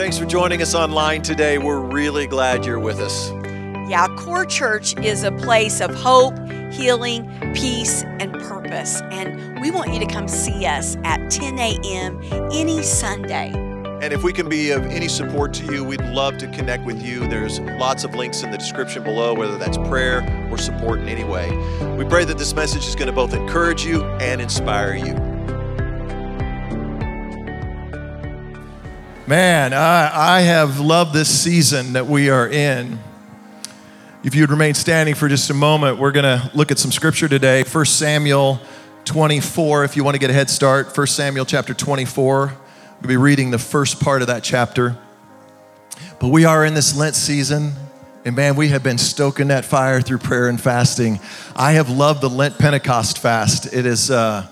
Thanks for joining us online today. We're really glad you're with us. Yeah, Core Church is a place of hope, healing, peace, and purpose. And we want you to come see us at 10 a.m. any Sunday. And if we can be of any support to you, we'd love to connect with you. There's lots of links in the description below, whether that's prayer or support in any way. We pray that this message is going to both encourage you and inspire you. Man, I, I have loved this season that we are in. If you'd remain standing for just a moment, we're going to look at some scripture today. 1 Samuel 24, if you want to get a head start. 1 Samuel chapter 24. We'll be reading the first part of that chapter. But we are in this Lent season, and man, we have been stoking that fire through prayer and fasting. I have loved the Lent Pentecost fast. It is, uh,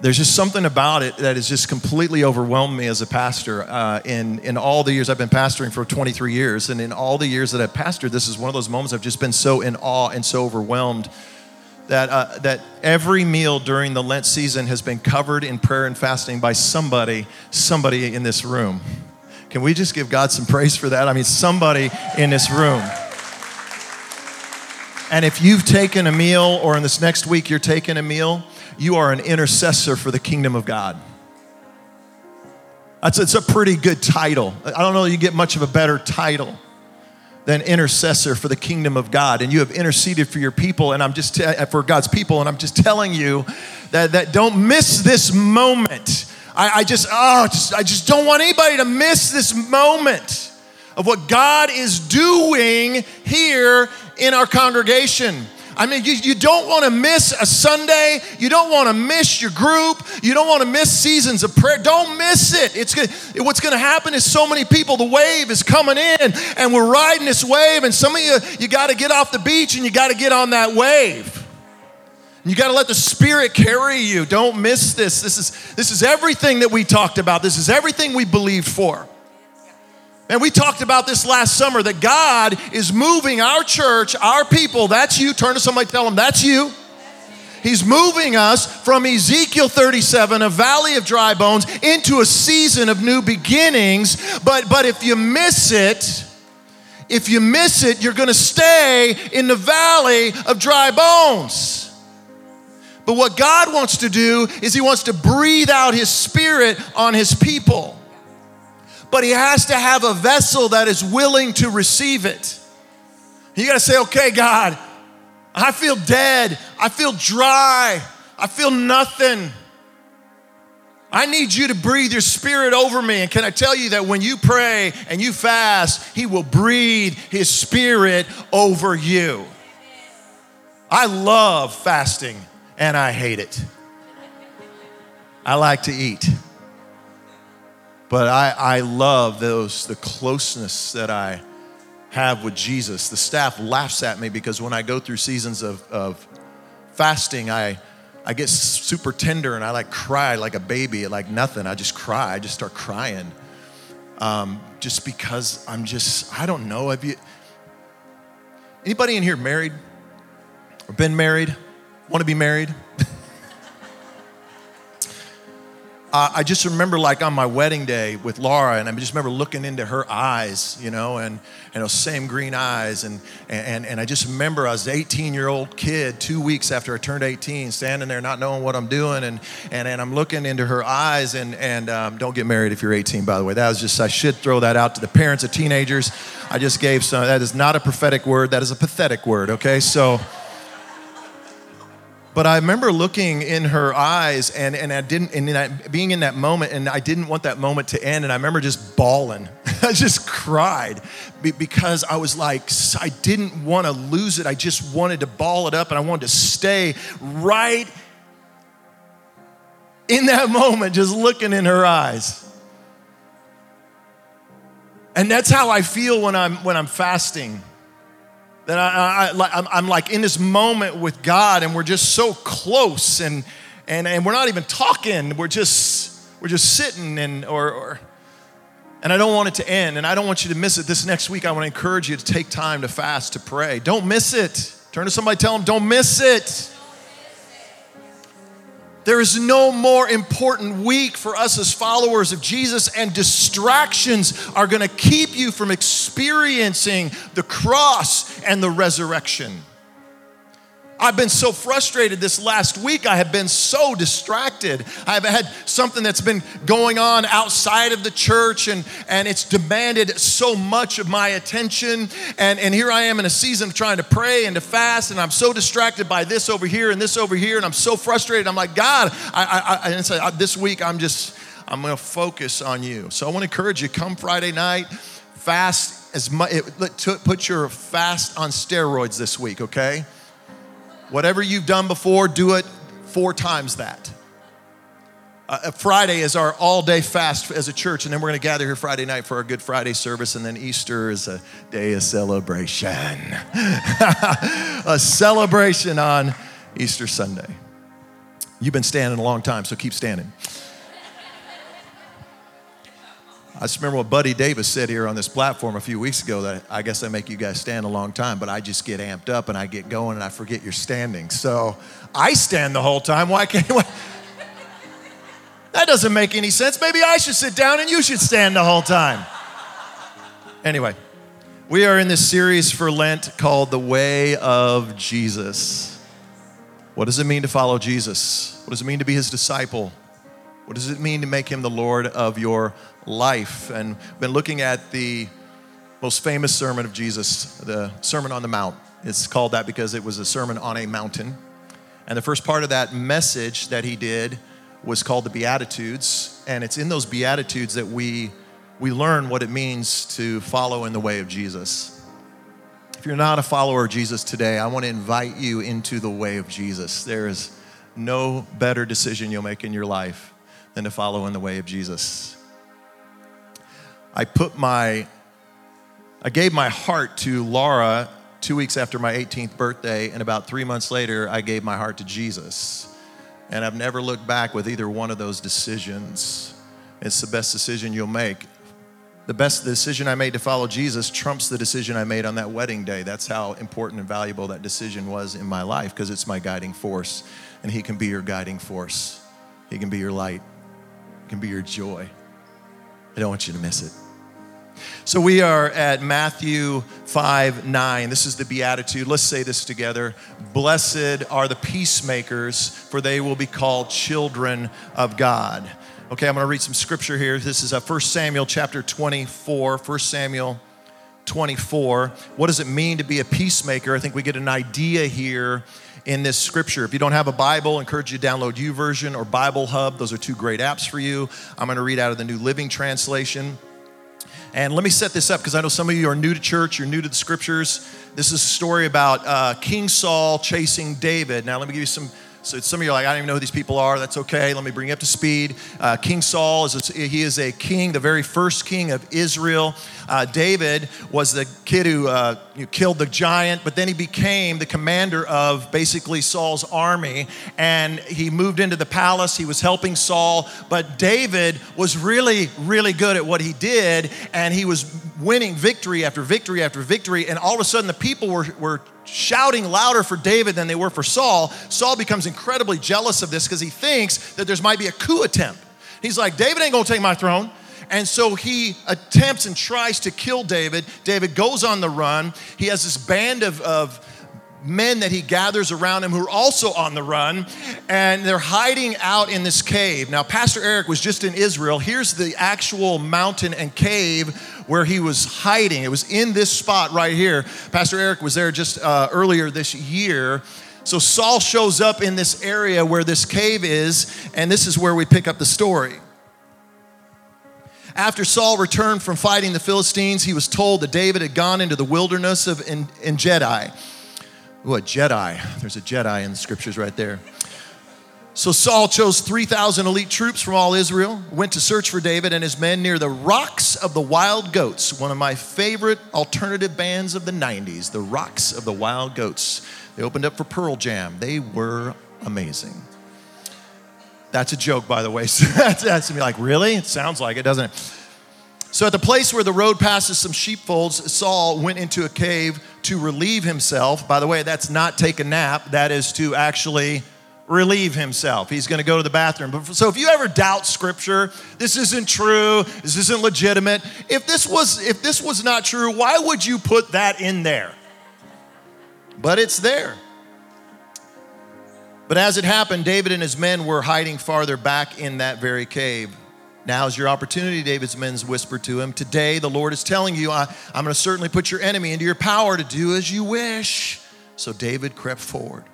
there's just something about it that has just completely overwhelmed me as a pastor. Uh, in, in all the years I've been pastoring for 23 years, and in all the years that I've pastored, this is one of those moments I've just been so in awe and so overwhelmed that, uh, that every meal during the Lent season has been covered in prayer and fasting by somebody, somebody in this room. Can we just give God some praise for that? I mean, somebody in this room. And if you've taken a meal, or in this next week you're taking a meal, you are an intercessor for the kingdom of God. That's it's a pretty good title. I don't know you get much of a better title than intercessor for the kingdom of God. And you have interceded for your people, and I'm just te- uh, for God's people, and I'm just telling you that, that don't miss this moment. I, I just, oh, just, I just don't want anybody to miss this moment of what God is doing here in our congregation. I mean, you, you don't want to miss a Sunday. You don't want to miss your group. You don't want to miss seasons of prayer. Don't miss it. It's good. What's going to happen is so many people, the wave is coming in and we're riding this wave. And some of you, you got to get off the beach and you got to get on that wave. You got to let the Spirit carry you. Don't miss this. This is, this is everything that we talked about. This is everything we believed for. And we talked about this last summer that God is moving our church, our people, that's you. Turn to somebody, tell them, that's you. He's moving us from Ezekiel 37, a valley of dry bones, into a season of new beginnings. But, but if you miss it, if you miss it, you're going to stay in the valley of dry bones. But what God wants to do is He wants to breathe out His Spirit on His people but he has to have a vessel that is willing to receive it. You got to say, okay, God, I feel dead. I feel dry. I feel nothing. I need you to breathe your spirit over me. And can I tell you that when you pray and you fast, he will breathe his spirit over you. I love fasting and I hate it. I like to eat. But I, I love those, the closeness that I have with Jesus. The staff laughs at me because when I go through seasons of, of fasting, I, I get super tender and I like cry like a baby, like nothing. I just cry. I just start crying. Um, just because I'm just, I don't know. Have you, anybody in here married or been married? Want to be married? Uh, I just remember like on my wedding day with Laura, and I just remember looking into her eyes, you know, and, and those same green eyes. And, and, and I just remember I was an 18 year old kid, two weeks after I turned 18, standing there not knowing what I'm doing. And, and, and I'm looking into her eyes, and, and um, don't get married if you're 18, by the way. That was just, I should throw that out to the parents of teenagers. I just gave some, that is not a prophetic word, that is a pathetic word, okay? So, but I remember looking in her eyes and, and I didn't, and being in that moment, and I didn't want that moment to end. And I remember just bawling. I just cried because I was like, I didn't want to lose it. I just wanted to ball it up and I wanted to stay right in that moment, just looking in her eyes. And that's how I feel when I'm, when I'm fasting that I, am like in this moment with God and we're just so close and, and, and we're not even talking. We're just, we're just sitting and, or, or, and I don't want it to end and I don't want you to miss it. This next week, I want to encourage you to take time to fast, to pray. Don't miss it. Turn to somebody, tell them, don't miss it. There is no more important week for us as followers of Jesus, and distractions are gonna keep you from experiencing the cross and the resurrection. I've been so frustrated this last week. I have been so distracted. I've had something that's been going on outside of the church, and, and it's demanded so much of my attention. And, and here I am in a season of trying to pray and to fast, and I'm so distracted by this over here and this over here, and I'm so frustrated. I'm like, God, I, I, I, and so uh, this week I'm just, I'm gonna focus on you. So I wanna encourage you come Friday night, fast as much, put your fast on steroids this week, okay? Whatever you've done before, do it four times that. Uh, Friday is our all day fast as a church, and then we're going to gather here Friday night for our Good Friday service, and then Easter is a day of celebration. a celebration on Easter Sunday. You've been standing a long time, so keep standing. I just remember what Buddy Davis said here on this platform a few weeks ago that I guess I make you guys stand a long time, but I just get amped up and I get going and I forget you're standing. So I stand the whole time. Why can't you? That doesn't make any sense. Maybe I should sit down and you should stand the whole time. Anyway, we are in this series for Lent called The Way of Jesus. What does it mean to follow Jesus? What does it mean to be his disciple? What does it mean to make him the Lord of your life? And been looking at the most famous sermon of Jesus, the Sermon on the Mount. It's called that because it was a sermon on a mountain. And the first part of that message that he did was called the Beatitudes. And it's in those Beatitudes that we, we learn what it means to follow in the way of Jesus. If you're not a follower of Jesus today, I want to invite you into the way of Jesus. There is no better decision you'll make in your life than to follow in the way of Jesus. I put my, I gave my heart to Laura two weeks after my 18th birthday, and about three months later, I gave my heart to Jesus. And I've never looked back with either one of those decisions. It's the best decision you'll make. The best decision I made to follow Jesus trumps the decision I made on that wedding day. That's how important and valuable that decision was in my life because it's my guiding force. And He can be your guiding force, He can be your light He can be your joy. I don't want you to miss it. So we are at Matthew 5 9. This is the Beatitude. Let's say this together. Blessed are the peacemakers, for they will be called children of God. Okay, I'm going to read some scripture here. This is 1 uh, Samuel chapter 24. 1 Samuel 24. What does it mean to be a peacemaker? I think we get an idea here in this scripture. If you don't have a Bible, I encourage you to download YouVersion or Bible Hub. Those are two great apps for you. I'm going to read out of the New Living Translation. And let me set this up because I know some of you are new to church, you're new to the scriptures. This is a story about uh, King Saul chasing David. Now, let me give you some so some of you are like, I don't even know who these people are. That's okay. Let me bring you up to speed. Uh, king Saul is a, he is a king, the very first king of Israel. Uh, David was the kid who uh, killed the giant, but then he became the commander of basically Saul's army, and he moved into the palace. He was helping Saul, but David was really, really good at what he did, and he was winning victory after victory after victory. And all of a sudden, the people were were shouting louder for David than they were for Saul, Saul becomes incredibly jealous of this because he thinks that there's might be a coup attempt. He's like, David ain't gonna take my throne. And so he attempts and tries to kill David. David goes on the run. He has this band of, of men that he gathers around him who are also on the run, and they're hiding out in this cave. Now, Pastor Eric was just in Israel. Here's the actual mountain and cave where he was hiding. It was in this spot right here. Pastor Eric was there just uh, earlier this year. So Saul shows up in this area where this cave is, and this is where we pick up the story. After Saul returned from fighting the Philistines, he was told that David had gone into the wilderness of En- Engedi. Ooh, a Jedi. There's a Jedi in the scriptures right there. So Saul chose 3,000 elite troops from all Israel, went to search for David and his men near the Rocks of the Wild Goats, one of my favorite alternative bands of the 90s, the Rocks of the Wild Goats. They opened up for Pearl Jam. They were amazing. That's a joke, by the way. So that's, that's me like, really? It sounds like it, doesn't it? So at the place where the road passes some sheepfolds, Saul went into a cave to relieve himself. By the way, that's not take a nap, that is to actually relieve himself. He's going to go to the bathroom. But So if you ever doubt scripture, this isn't true, this isn't legitimate. If this was if this was not true, why would you put that in there? But it's there. But as it happened, David and his men were hiding farther back in that very cave. Now's your opportunity, David's men whispered to him. Today, the Lord is telling you, I, am going to certainly put your enemy into your power to do as you wish. So David crept forward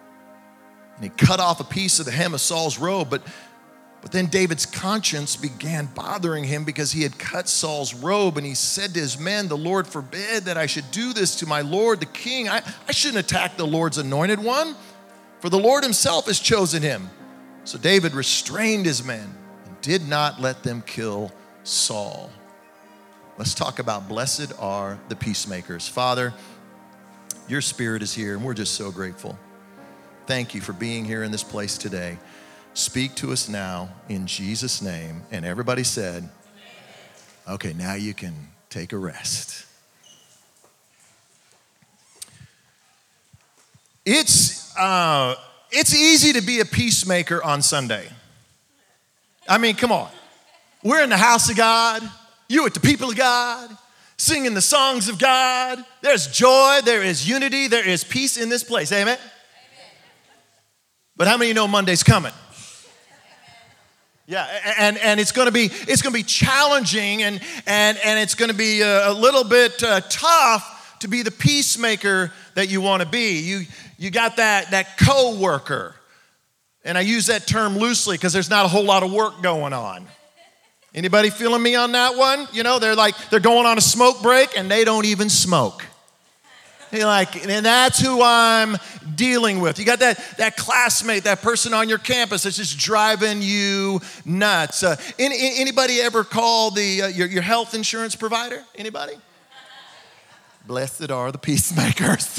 and he cut off a piece of the hem of Saul's robe. But, but then David's conscience began bothering him because he had cut Saul's robe. And he said to his men, The Lord forbid that I should do this to my Lord the king. I, I shouldn't attack the Lord's anointed one for the Lord himself has chosen him. So David restrained his men and did not let them kill Saul. Let's talk about blessed are the peacemakers. Father, your spirit is here, and we're just so grateful. Thank you for being here in this place today. Speak to us now in Jesus' name. And everybody said, okay, now you can take a rest. It's uh, it's easy to be a peacemaker on Sunday. I mean, come on. We're in the house of God, you with the people of God, singing the songs of God. There's joy, there is unity, there is peace in this place. Amen? But how many know Monday's coming? Yeah, and, and it's going to be it's going to be challenging and and and it's going to be a, a little bit uh, tough to be the peacemaker that you want to be. You you got that, that co worker. And I use that term loosely because there's not a whole lot of work going on. Anybody feeling me on that one? You know, they're like, they're going on a smoke break and they don't even smoke. You're like, and that's who I'm dealing with. You got that, that classmate, that person on your campus that's just driving you nuts. Uh, any, anybody ever call the, uh, your, your health insurance provider? Anybody? Blessed are the peacemakers.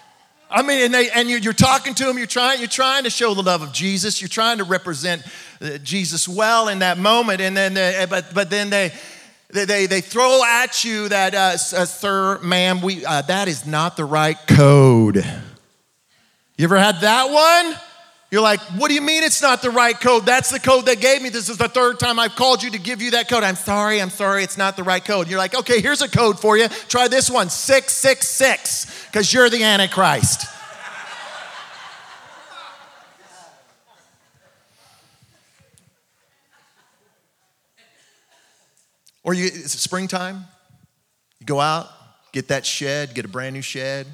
I mean, and, they, and you're, talking to them, you're trying, you're trying to show the love of Jesus, you're trying to represent uh, Jesus well in that moment, and then, they, but, but then they, they, they they throw at you that, uh, uh, sir, ma'am, we, uh, that is not the right code. You ever had that one? You're like, what do you mean it's not the right code? That's the code they gave me. This is the third time I've called you to give you that code. I'm sorry, I'm sorry, it's not the right code. You're like, okay, here's a code for you. Try this one 666, because you're the Antichrist. Or you, it's springtime, you go out, get that shed, get a brand new shed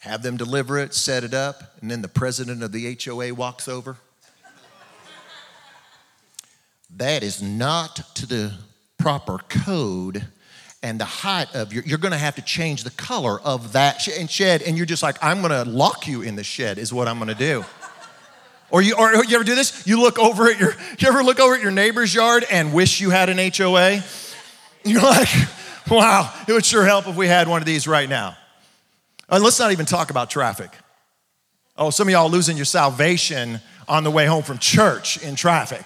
have them deliver it, set it up, and then the president of the HOA walks over. that is not to the proper code and the height of your, you're gonna have to change the color of that shed, and you're just like, I'm gonna lock you in the shed, is what I'm gonna do. Or you, or you ever do this? You look over at your, you ever look over at your neighbor's yard and wish you had an HOA? You're like, wow, it would sure help if we had one of these right now. And let's not even talk about traffic. Oh, some of y'all losing your salvation on the way home from church in traffic.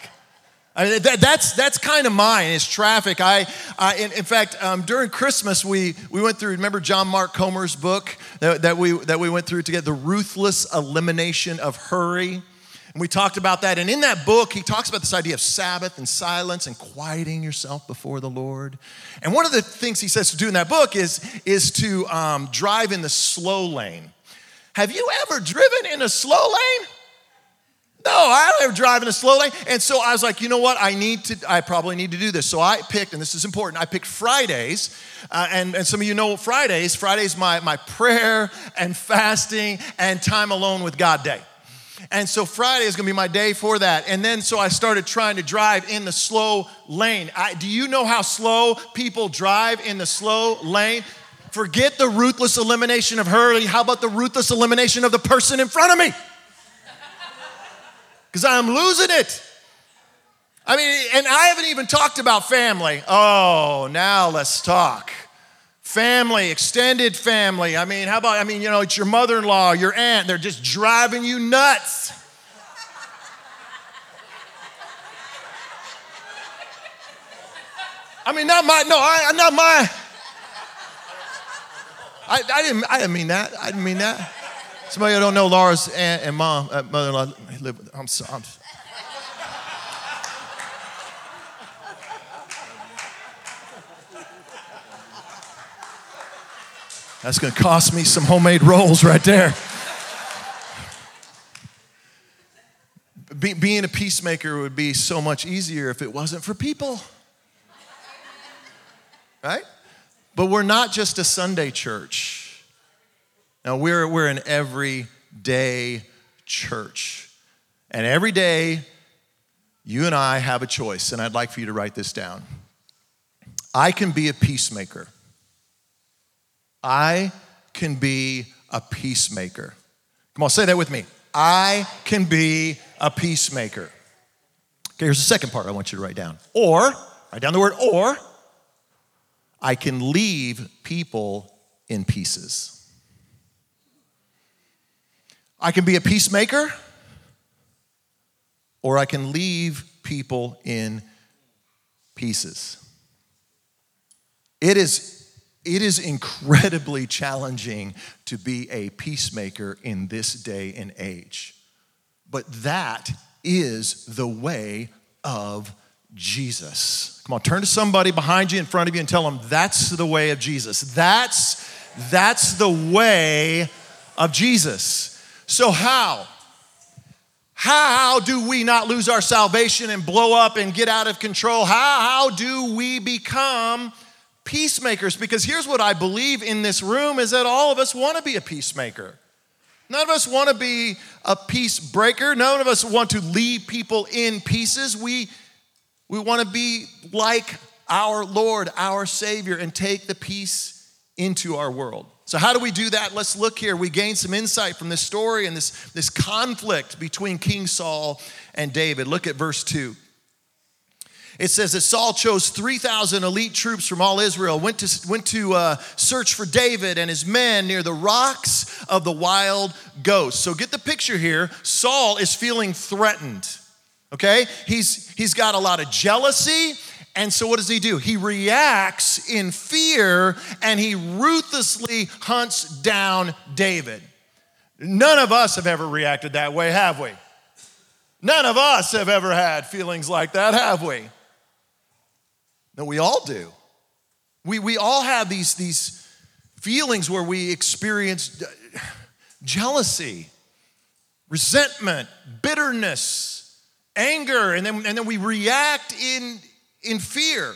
I mean, that, that's that's kind of mine is traffic. I, I in, in, fact, um, during Christmas we we went through. Remember John Mark Comer's book that, that we that we went through together, the ruthless elimination of hurry. And we talked about that. And in that book, he talks about this idea of Sabbath and silence and quieting yourself before the Lord. And one of the things he says to do in that book is, is to um, drive in the slow lane. Have you ever driven in a slow lane? No, I don't ever drive in a slow lane. And so I was like, you know what? I need to, I probably need to do this. So I picked, and this is important, I picked Fridays. Uh, and, and some of you know Fridays. Fridays, my, my prayer and fasting and time alone with God day. And so Friday is gonna be my day for that. And then so I started trying to drive in the slow lane. I, do you know how slow people drive in the slow lane? Forget the ruthless elimination of hurry. How about the ruthless elimination of the person in front of me? Because I'm losing it. I mean, and I haven't even talked about family. Oh, now let's talk family, extended family. I mean, how about, I mean, you know, it's your mother in law, your aunt, they're just driving you nuts. I mean, not my, no, I, not my. I, I, didn't, I didn't mean that. I didn't mean that. Somebody who don't know Laura's aunt and mom, uh, mother-in-law, live with I'm sorry. That's going to cost me some homemade rolls right there. Be, being a peacemaker would be so much easier if it wasn't for people. Right? But we're not just a Sunday church. Now, we're, we're an everyday church. And every day, you and I have a choice, and I'd like for you to write this down. I can be a peacemaker. I can be a peacemaker. Come on, say that with me. I can be a peacemaker. Okay, here's the second part I want you to write down. Or, write down the word or, I can leave people in pieces. I can be a peacemaker, or I can leave people in pieces. It is it is incredibly challenging to be a peacemaker in this day and age. But that is the way of Jesus. Come on, turn to somebody behind you in front of you and tell them that's the way of Jesus. That's that's the way of Jesus. So how? How do we not lose our salvation and blow up and get out of control? How, how do we become peacemakers because here's what I believe in this room is that all of us want to be a peacemaker. None of us want to be a peace breaker. None of us want to leave people in pieces. We, we want to be like our Lord, our Savior, and take the peace into our world. So, how do we do that? Let's look here. We gain some insight from this story and this, this conflict between King Saul and David. Look at verse 2. It says that Saul chose 3,000 elite troops from all Israel, went to, went to uh, search for David and his men near the rocks of the wild goats. So get the picture here. Saul is feeling threatened, okay? He's, he's got a lot of jealousy. And so what does he do? He reacts in fear and he ruthlessly hunts down David. None of us have ever reacted that way, have we? None of us have ever had feelings like that, have we? No, we all do. We, we all have these, these feelings where we experience jealousy, resentment, bitterness, anger, and then, and then we react in, in fear.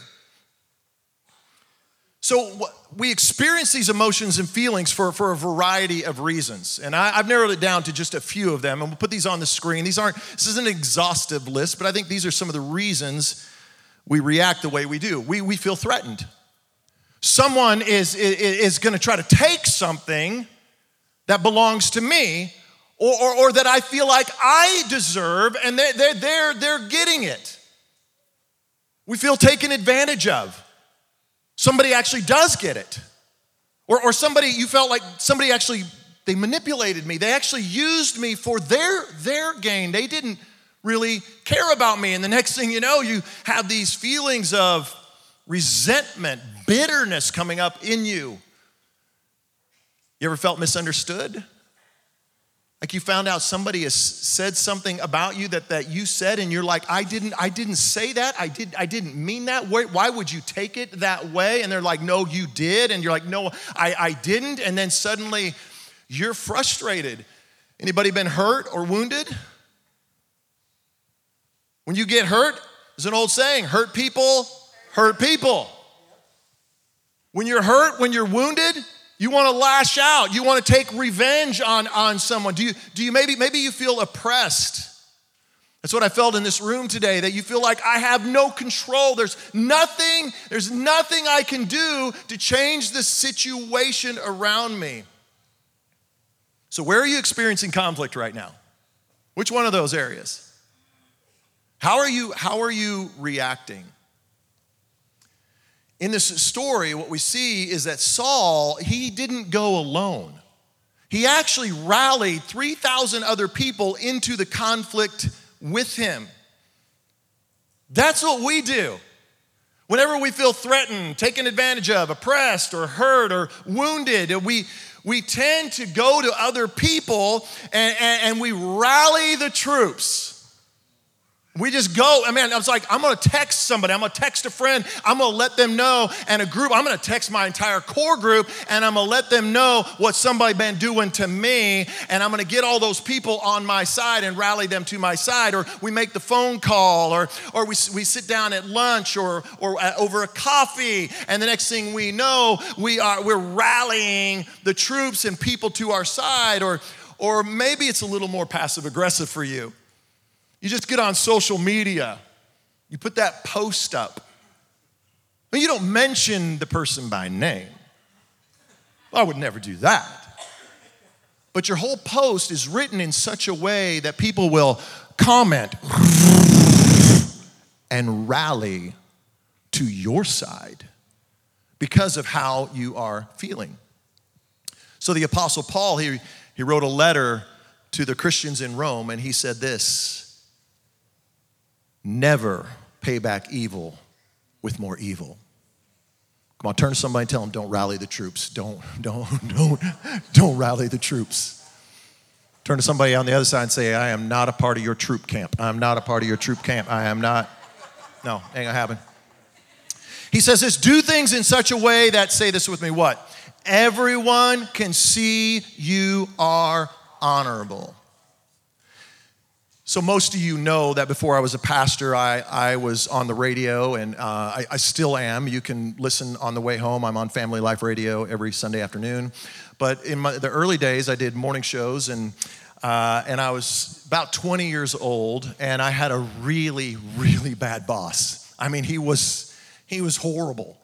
So we experience these emotions and feelings for, for a variety of reasons. And I, have narrowed it down to just a few of them, and we'll put these on the screen. These aren't, this isn't an exhaustive list, but I think these are some of the reasons we react the way we do. We, we feel threatened. Someone is, is, is going to try to take something that belongs to me or, or, or, that I feel like I deserve, and they're, they're, they're, they're getting it. We feel taken advantage of. Somebody actually does get it. Or, or somebody, you felt like somebody actually, they manipulated me. They actually used me for their, their gain. They didn't really care about me. And the next thing you know, you have these feelings of resentment, bitterness coming up in you. You ever felt misunderstood? Like you found out somebody has said something about you that, that you said, and you're like, I didn't, I didn't say that. I did, I didn't mean that. Why, why would you take it that way? And they're like, No, you did. And you're like, No, I, I didn't. And then suddenly you're frustrated. Anybody been hurt or wounded? When you get hurt, there's an old saying hurt people hurt people. When you're hurt, when you're wounded, you want to lash out. You want to take revenge on, on someone. Do you, do you maybe, maybe you feel oppressed? That's what I felt in this room today, that you feel like I have no control. There's nothing, there's nothing I can do to change the situation around me. So, where are you experiencing conflict right now? Which one of those areas? How are you, how are you reacting? In this story, what we see is that Saul, he didn't go alone. He actually rallied 3,000 other people into the conflict with him. That's what we do. Whenever we feel threatened, taken advantage of, oppressed, or hurt, or wounded, we, we tend to go to other people and, and, and we rally the troops. We just go. I mean, I was like, I'm gonna text somebody, I'm gonna text a friend, I'm gonna let them know, and a group, I'm gonna text my entire core group, and I'm gonna let them know what somebody been doing to me, and I'm gonna get all those people on my side and rally them to my side. Or we make the phone call, or, or we, we sit down at lunch or, or over a coffee, and the next thing we know, we are, we're rallying the troops and people to our side, or, or maybe it's a little more passive aggressive for you. You just get on social media, you put that post up. But you don't mention the person by name. I would never do that. But your whole post is written in such a way that people will comment and rally to your side because of how you are feeling. So the Apostle Paul, he, he wrote a letter to the Christians in Rome and he said this never pay back evil with more evil. Come on, turn to somebody and tell them, don't rally the troops. Don't, don't, don't, don't rally the troops. Turn to somebody on the other side and say, I am not a part of your troop camp. I'm not a part of your troop camp. I am not. No, ain't gonna happen. He says this do things in such a way that, say this with me, what? Everyone can see you are honorable. So, most of you know that before I was a pastor, I, I was on the radio, and uh, I, I, still am. You can listen on the way home. I'm on Family Life Radio every Sunday afternoon. But in my, the early days, I did morning shows, and, uh, and I was about 20 years old, and I had a really, really bad boss. I mean, he was, he was horrible.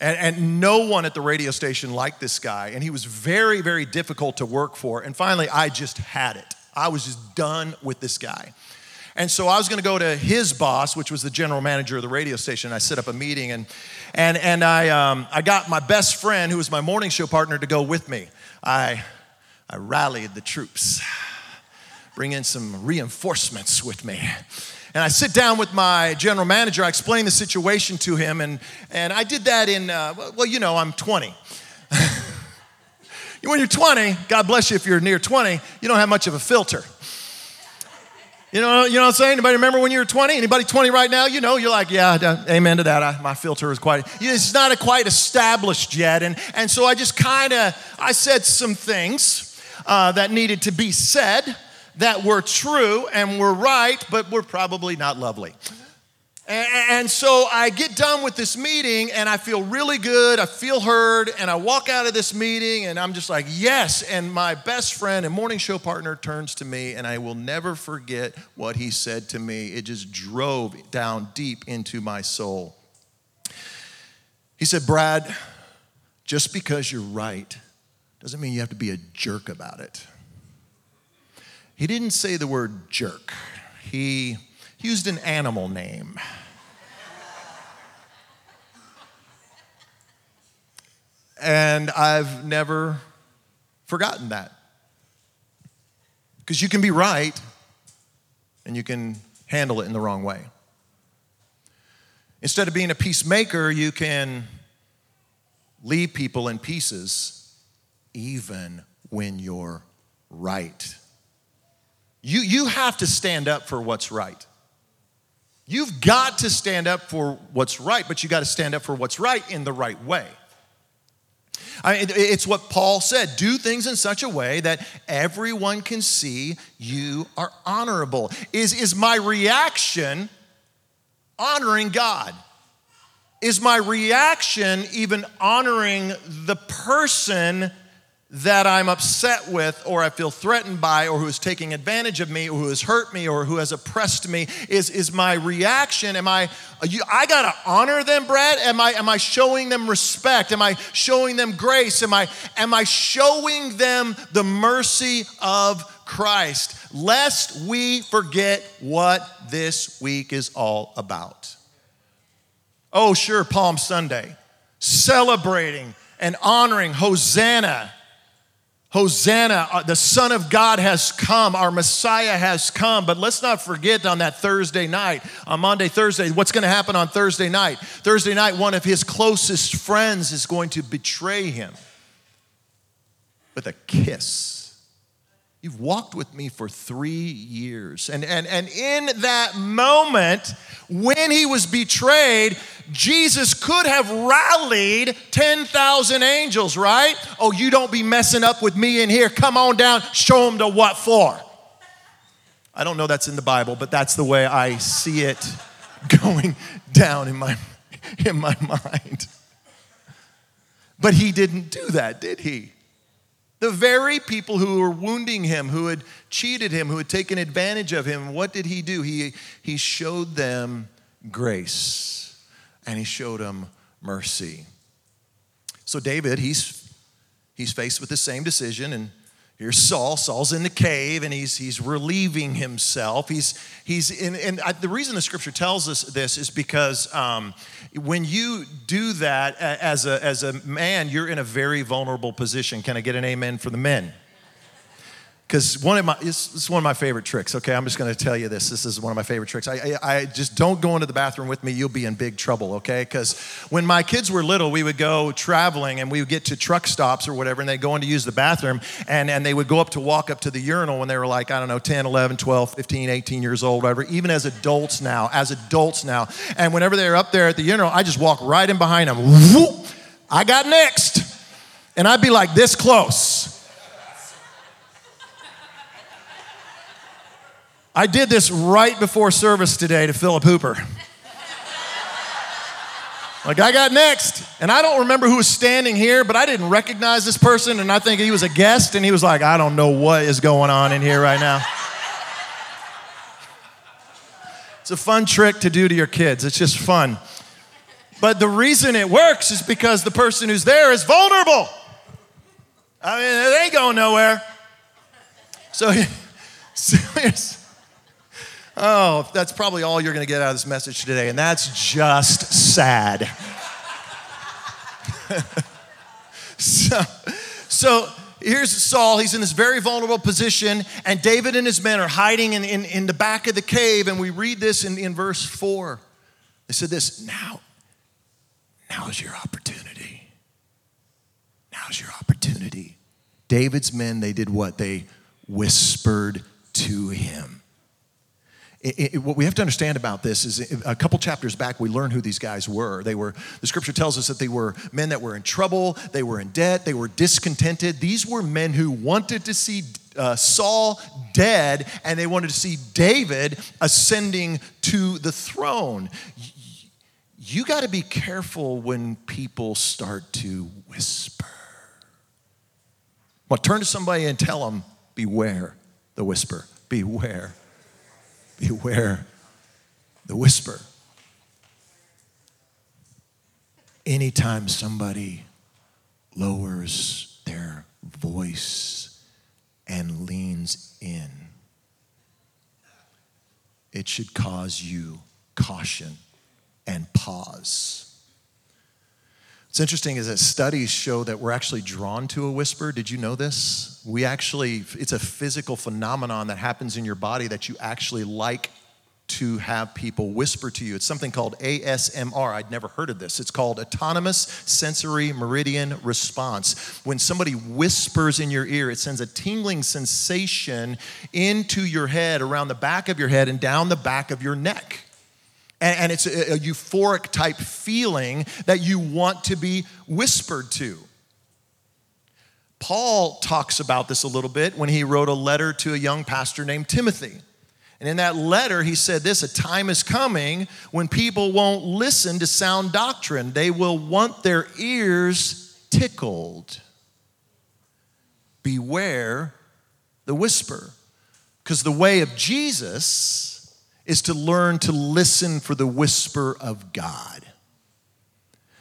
And, and, no one at the radio station liked this guy, and he was very, very difficult to work for. And finally, I just had it. I was just done with this guy. And so I was going to go to his boss, which was the general manager of the radio station. I set up a meeting, and and and I um, I got my best friend, who was my morning show partner, to go with me. I I rallied the troops, bring in some reinforcements with me. And I sit down with my general manager. I explain the situation to him, and and I did that in uh, well, you know, I'm 20. When you're 20, God bless you if you're near 20, you don't have much of a filter. You know, you know what I'm saying? Anybody remember when you were 20? Anybody 20 right now? You know, you're like, yeah, amen to that. I, my filter is quite, it's not quite established yet. And, and so I just kind of, I said some things uh, that needed to be said that were true and were right, but were probably not lovely. And so I get done with this meeting and I feel really good. I feel heard. And I walk out of this meeting and I'm just like, yes. And my best friend and morning show partner turns to me and I will never forget what he said to me. It just drove down deep into my soul. He said, Brad, just because you're right doesn't mean you have to be a jerk about it. He didn't say the word jerk, he used an animal name. And I've never forgotten that. Because you can be right and you can handle it in the wrong way. Instead of being a peacemaker, you can leave people in pieces even when you're right. You, you have to stand up for what's right. You've got to stand up for what's right, but you got to stand up for what's right in the right way. I mean, it's what Paul said do things in such a way that everyone can see you are honorable. Is, is my reaction honoring God? Is my reaction even honoring the person that I'm upset with or I feel threatened by or who is taking advantage of me or who has hurt me or who has oppressed me is, is my reaction. Am I you, I got to honor them Brad? Am I am I showing them respect? Am I showing them grace? Am I am I showing them the mercy of Christ? Lest we forget what this week is all about. Oh sure Palm Sunday. Celebrating and honoring Hosanna Hosanna, uh, the Son of God has come, our Messiah has come. But let's not forget on that Thursday night, on Monday, Thursday, what's going to happen on Thursday night? Thursday night, one of his closest friends is going to betray him with a kiss. You've walked with me for three years. And, and, and in that moment, when he was betrayed, Jesus could have rallied 10,000 angels, right? Oh, you don't be messing up with me in here. Come on down, show them to what for. I don't know that's in the Bible, but that's the way I see it going down in my, in my mind. But he didn't do that, did he? The very people who were wounding him, who had cheated him, who had taken advantage of him, what did he do? He, he showed them grace and he showed them mercy. So, David, he's, he's faced with the same decision, and Here's Saul. Saul's in the cave and he's, he's relieving himself. He's, he's in, and I, the reason the scripture tells us this is because um, when you do that as a, as a man, you're in a very vulnerable position. Can I get an amen for the men? Because one of my is one of my favorite tricks okay? I'm just going to tell you this. This is one of my favorite tricks. I, I, I just don't go into the bathroom with me you'll be in big trouble okay? Because when my kids were little we would go traveling and we would get to truck stops or whatever and they'd go in to use the bathroom and, and they would go up to walk up to the urinal when they were like i don't know 10 11 12 15 18 years old whatever even as adults now as adults now. And whenever they're up there at the urinal i just walk right in behind them Whoop, i got next. And i'd be like this close I did this right before service today to Philip Hooper. Like, I got next. And I don't remember who was standing here, but I didn't recognize this person. And I think he was a guest. And he was like, I don't know what is going on in here right now. It's a fun trick to do to your kids. It's just fun. But the reason it works is because the person who's there is vulnerable. I mean, they ain't going nowhere. So, so here's, Oh, that's probably all you're going to get out of this message today, and that's just sad. so, so here's Saul. He's in this very vulnerable position, and David and his men are hiding in, in, in the back of the cave. And we read this in, in verse 4. They said this now, now is your opportunity. Now's your opportunity. David's men, they did what? They whispered to him. It, it, what we have to understand about this is a couple chapters back, we learned who these guys were. They were, the scripture tells us that they were men that were in trouble, they were in debt, they were discontented. These were men who wanted to see uh, Saul dead and they wanted to see David ascending to the throne. You got to be careful when people start to whisper. Well, turn to somebody and tell them, beware the whisper, beware beware the whisper. Anytime somebody lowers their voice and leans in, it should cause you caution and pause. What's interesting is that studies show that we're actually drawn to a whisper. Did you know this? We actually, it's a physical phenomenon that happens in your body that you actually like to have people whisper to you. It's something called ASMR. I'd never heard of this. It's called Autonomous Sensory Meridian Response. When somebody whispers in your ear, it sends a tingling sensation into your head, around the back of your head, and down the back of your neck. And, and it's a, a euphoric type feeling that you want to be whispered to. Paul talks about this a little bit when he wrote a letter to a young pastor named Timothy. And in that letter, he said this a time is coming when people won't listen to sound doctrine. They will want their ears tickled. Beware the whisper. Because the way of Jesus is to learn to listen for the whisper of God.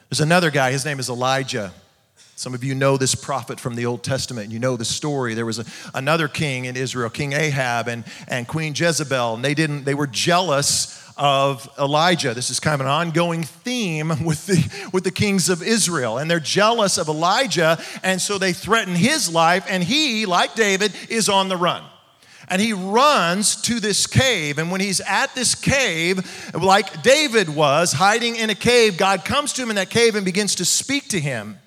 There's another guy, his name is Elijah. Some of you know this prophet from the Old Testament, and you know the story. There was a, another king in Israel, King Ahab and, and Queen Jezebel, and they didn't, they were jealous of Elijah. This is kind of an ongoing theme with the, with the kings of Israel. And they're jealous of Elijah, and so they threaten his life, and he, like David, is on the run and he runs to this cave. And when he's at this cave, like David was hiding in a cave, God comes to him in that cave and begins to speak to him.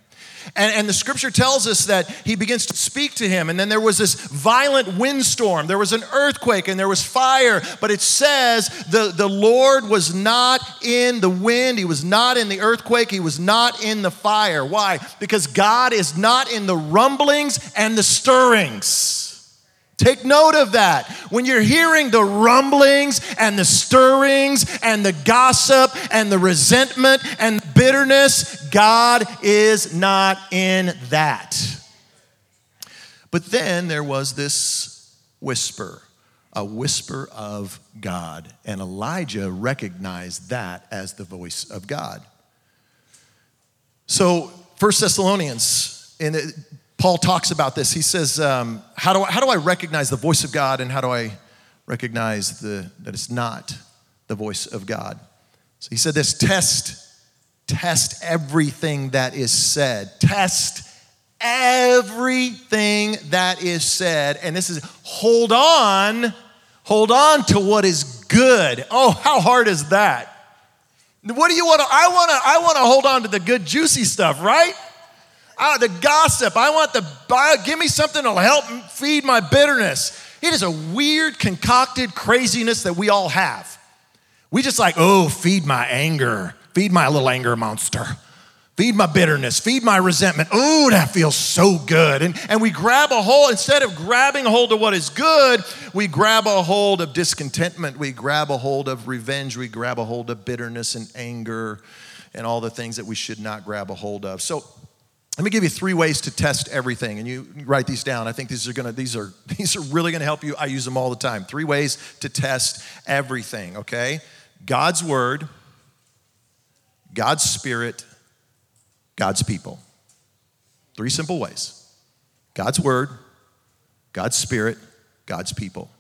And, and, the scripture tells us that he begins to speak to him. And then there was this violent windstorm, there was an earthquake, and there was fire. But it says the, the Lord was not in the wind, he was not in the earthquake, he was not in the fire. Why? Because God is not in the rumblings and the stirrings. Take note of that. When you're hearing the rumblings and the stirrings and the gossip and the resentment and bitterness, God is not in that. But then there was this whisper, a whisper of God. And Elijah recognized that as the voice of God. So, First Thessalonians, in Paul talks about this. He says, um, how, do I, how do I recognize the voice of God and how do I recognize the, that it's not the voice of God? So he said this test, test everything that is said. Test everything that is said. And this is hold on, hold on to what is good. Oh, how hard is that? What do you want to? I want to. I want to hold on to the good, juicy stuff, right? I, the gossip. I want the, give me something that'll help feed my bitterness. It is a weird, concocted craziness that we all have. We just like, oh, feed my anger, feed my little anger monster, feed my bitterness, feed my resentment. Oh, that feels so good. And, and we grab a hold, instead of grabbing a hold of what is good, we grab a hold of discontentment, we grab a hold of revenge, we grab a hold of bitterness and anger and all the things that we should not grab a hold of. So, let me give you three ways to test everything, and you write these down. I think these are gonna, these are, these are really gonna help you. I use them all the time. Three ways to test everything, okay? God's word, God's spirit, God's people. Three simple ways God's word, God's spirit, God's people.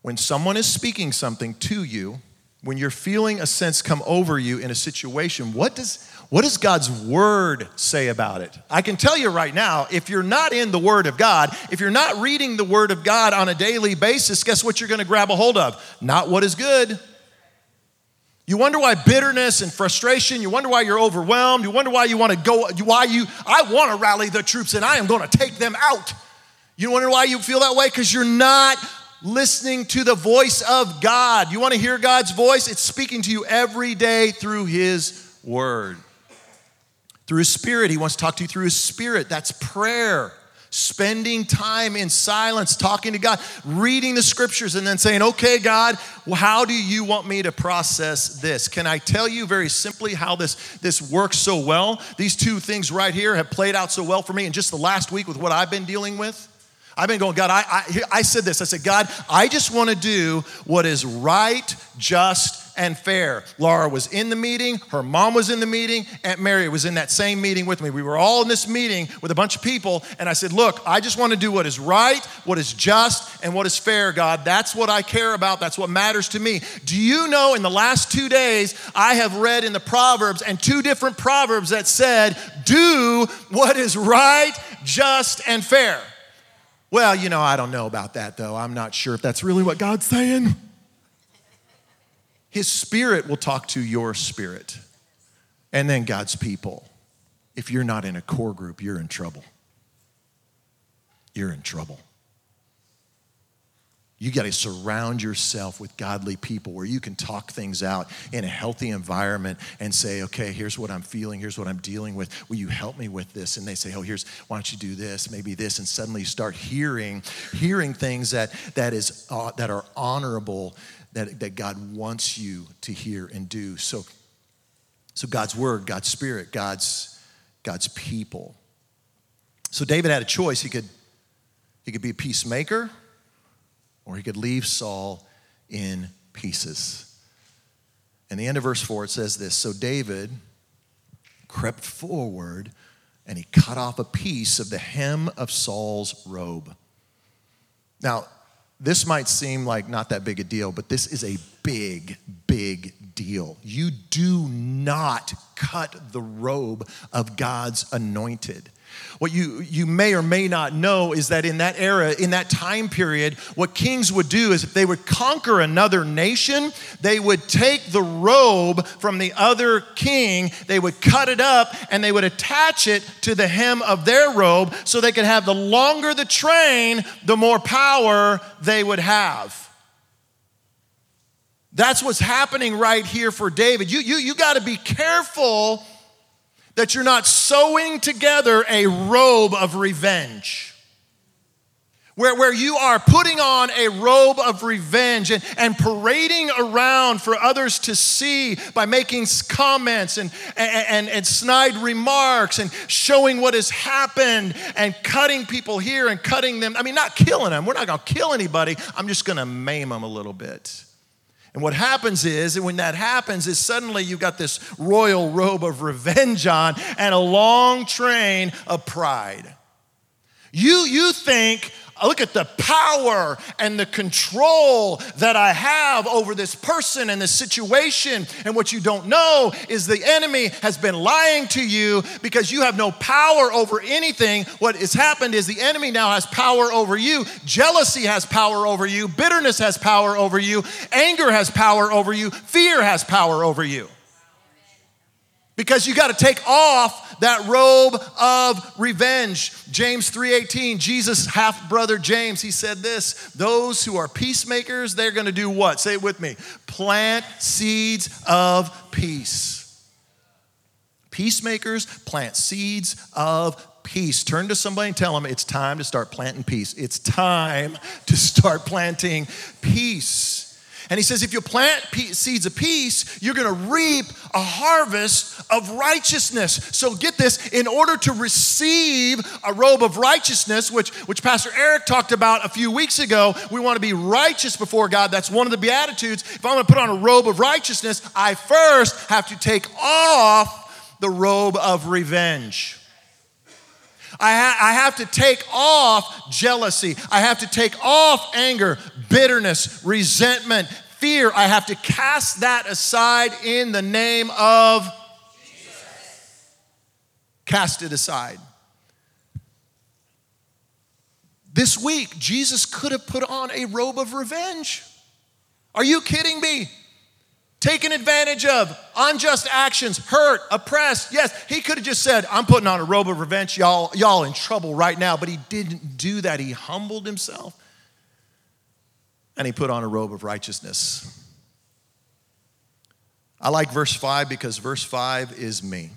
When someone is speaking something to you, when you're feeling a sense come over you in a situation, what does what does God's word say about it? I can tell you right now, if you're not in the word of God, if you're not reading the word of God on a daily basis, guess what you're going to grab a hold of? Not what is good. You wonder why bitterness and frustration, you wonder why you're overwhelmed, you wonder why you want to go, why you, I want to rally the troops and I am going to take them out. You wonder why you feel that way? Because you're not listening to the voice of God. You want to hear God's voice? It's speaking to you every day through His Word. Through His Spirit, He wants to talk to you through His Spirit. That's prayer. Spending time in silence, talking to God, reading the scriptures, and then saying, Okay, God, how do you want me to process this? Can I tell you very simply how this, this works so well? These two things right here have played out so well for me in just the last week with what I've been dealing with. I've been going, God, I, I, I said this. I said, God, I just want to do what is right, just, and fair. Laura was in the meeting, her mom was in the meeting, Aunt Mary was in that same meeting with me. We were all in this meeting with a bunch of people, and I said, Look, I just want to do what is right, what is just, and what is fair, God. That's what I care about. That's what matters to me. Do you know in the last two days, I have read in the Proverbs and two different Proverbs that said, Do what is right, just, and fair. Well, you know, I don't know about that though. I'm not sure if that's really what God's saying. His spirit will talk to your spirit. And then God's people. If you're not in a core group, you're in trouble. You're in trouble. You got to surround yourself with godly people where you can talk things out in a healthy environment and say, okay, here's what I'm feeling, here's what I'm dealing with. Will you help me with this? And they say, oh, here's, why don't you do this, maybe this, and suddenly you start hearing, hearing things that, that, is, uh, that are honorable, that, that God wants you to hear and do. So, so God's word, God's spirit, God's, God's people. So David had a choice. He could, he could be a peacemaker or he could leave Saul in pieces. And the end of verse 4, it says this So David crept forward and he cut off a piece of the hem of Saul's robe. Now, this might seem like not that big a deal, but this is a big, big deal. You do not cut the robe of God's anointed. What you, you may or may not know is that in that era, in that time period, what kings would do is if they would conquer another nation, they would take the robe from the other king, they would cut it up, and they would attach it to the hem of their robe so they could have the longer the train, the more power they would have. That's what's happening right here for David. You, you, you got to be careful that you're not sewing together a robe of revenge. Where, where you are putting on a robe of revenge and, and parading around for others to see by making comments and, and, and, and snide remarks and showing what has happened and cutting people here and cutting them. I mean, not killing them. We're not going to kill anybody. I'm just going to maim them a little bit. And what happens is, and when that happens, is suddenly you've got this royal robe of revenge on and a long train of pride. You, you think, look at the power and the control that I have over this person and this situation. And what you don't know is the enemy has been lying to you because you have no power over anything. What has happened is the enemy now has power over you. Jealousy has power over you. Bitterness has power over you. Anger has power over you. Fear has power over you because you got to take off that robe of revenge. James 3.18 jesus half brother james he said this those who are peacemakers they're going to do what? Say it with me. Plant seeds of peace. Peacemakers plant seeds of peace. Turn to somebody and tell them it's time to start planting peace. It's time to start planting peace and he says, if you plant seeds of peace, you're going to reap a harvest of righteousness. So get this in order to receive a robe of righteousness, which, which Pastor Eric talked about a few weeks ago, we want to be righteous before God. That's one of the Beatitudes. If I'm going to put on a robe of righteousness, I first have to take off the robe of revenge. I, ha- I have to take off jealousy. I have to take off anger, bitterness, resentment, fear. I have to cast that aside in the name of Jesus. Cast it aside. This week, Jesus could have put on a robe of revenge. Are you kidding me? Taken advantage of, unjust actions, hurt, oppressed. Yes, he could have just said, I'm putting on a robe of revenge, y'all, y'all in trouble right now. But he didn't do that. He humbled himself and he put on a robe of righteousness. I like verse 5 because verse 5 is me.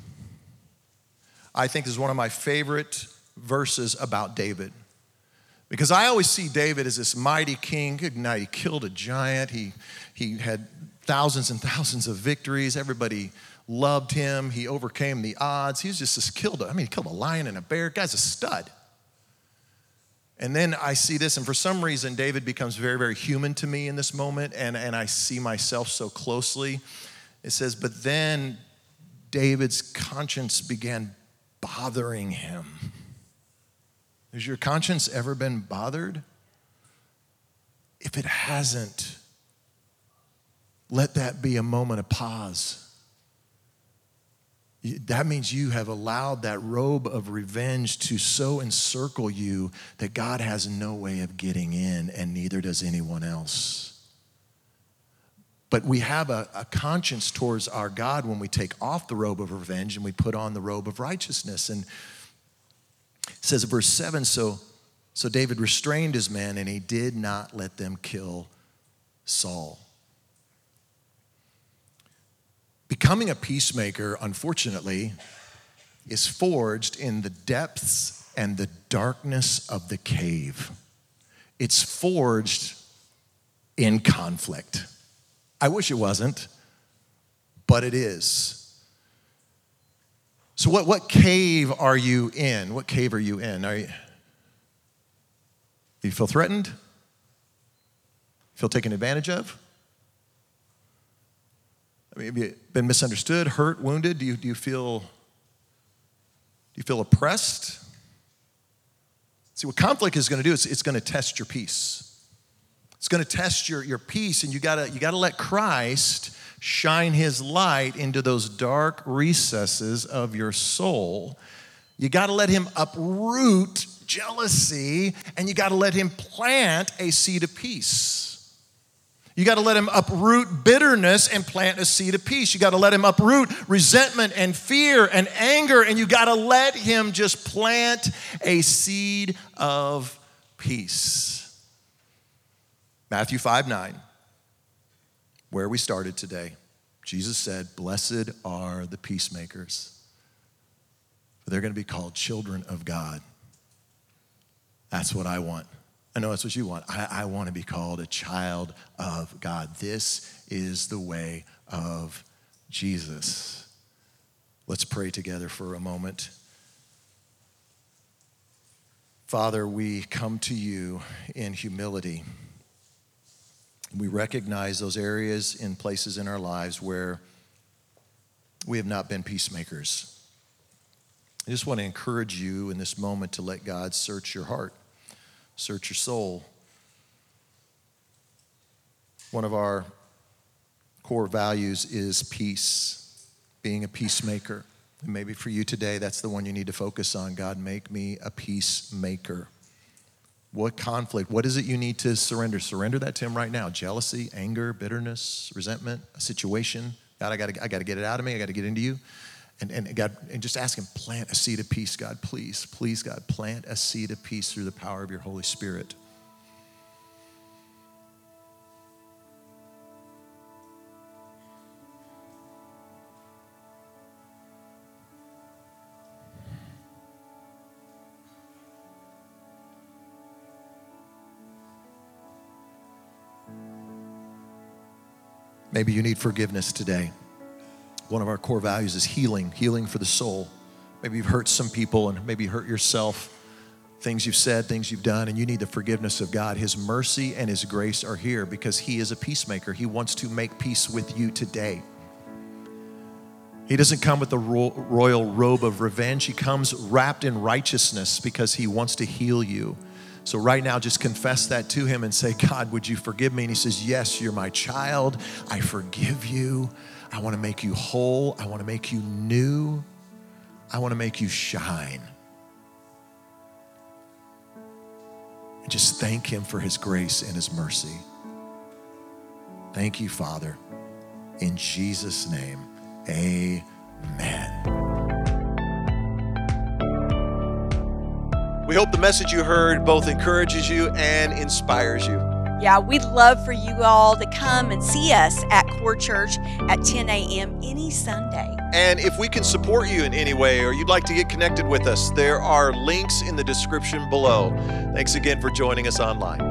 I think this is one of my favorite verses about David. Because I always see David as this mighty king. Night. He killed a giant. He, he had thousands and thousands of victories. Everybody loved him. He overcame the odds. He was just this killed. I mean, he killed a lion and a bear. Guy's a stud. And then I see this, and for some reason, David becomes very, very human to me in this moment, and, and I see myself so closely. It says, But then David's conscience began bothering him. Has your conscience ever been bothered? If it hasn't, let that be a moment of pause. That means you have allowed that robe of revenge to so encircle you that God has no way of getting in, and neither does anyone else. But we have a, a, conscience towards our God when we take off the robe of revenge and we put on the robe of righteousness. And it says in verse 7 so, so David restrained his men and he did not let them kill Saul. Becoming a peacemaker, unfortunately, is forged in the depths and the darkness of the cave. It's forged in conflict. I wish it wasn't, but it is. So, what, what cave are you in? What cave are you in? Are you, do you feel threatened? Feel taken advantage of? Have you been misunderstood, hurt, wounded? Do you, do you feel do you feel oppressed. See, what conflict is going to do is it's going to test your peace. It's going to test your, your peace, and you gotta, you gotta let Christ shine his light into those dark recesses of your soul. You gotta let him uproot jealousy, and you gotta let him plant a seed of peace. You got to let him uproot bitterness and plant a seed of peace. You got to let him uproot resentment and fear and anger, and you got to let him just plant a seed of peace. Matthew 5 9, where we started today, Jesus said, Blessed are the peacemakers, for they're going to be called children of God. That's what I want. I know that's what you want. I, I want to be called a child of God. This is the way of Jesus. Let's pray together for a moment. Father, we come to you in humility. We recognize those areas in places in our lives where we have not been peacemakers. I just want to encourage you in this moment to let God search your heart search your soul. One of our core values is peace, being a peacemaker. And maybe for you today, that's the one you need to focus on. God, make me a peacemaker. What conflict? What is it you need to surrender? Surrender that to Him right now. Jealousy, anger, bitterness, resentment, a situation. God, I got to I gotta get it out of me. I got to get into you. And, and God, and just ask Him, plant a seed of peace, God, please, please, God, plant a seed of peace through the power of your Holy Spirit. Maybe you need forgiveness today. One of our core values is healing, healing for the soul. Maybe you've hurt some people and maybe hurt yourself. Things you've said, things you've done, and you need the forgiveness of God. His mercy and His grace are here because He is a peacemaker. He wants to make peace with you today. He doesn't come with the royal robe of revenge. He comes wrapped in righteousness because He wants to heal you. So, right now, just confess that to Him and say, God, would you forgive me? And He says, Yes, you're my child. I forgive you. I want to make you whole. I want to make you new. I want to make you shine. And just thank Him for His grace and His mercy. Thank you, Father. In Jesus' name, amen. We hope the message you heard both encourages you and inspires you. Yeah, we'd love for you all to come and see us at Core Church at 10 a.m. any Sunday. And if we can support you in any way or you'd like to get connected with us, there are links in the description below. Thanks again for joining us online.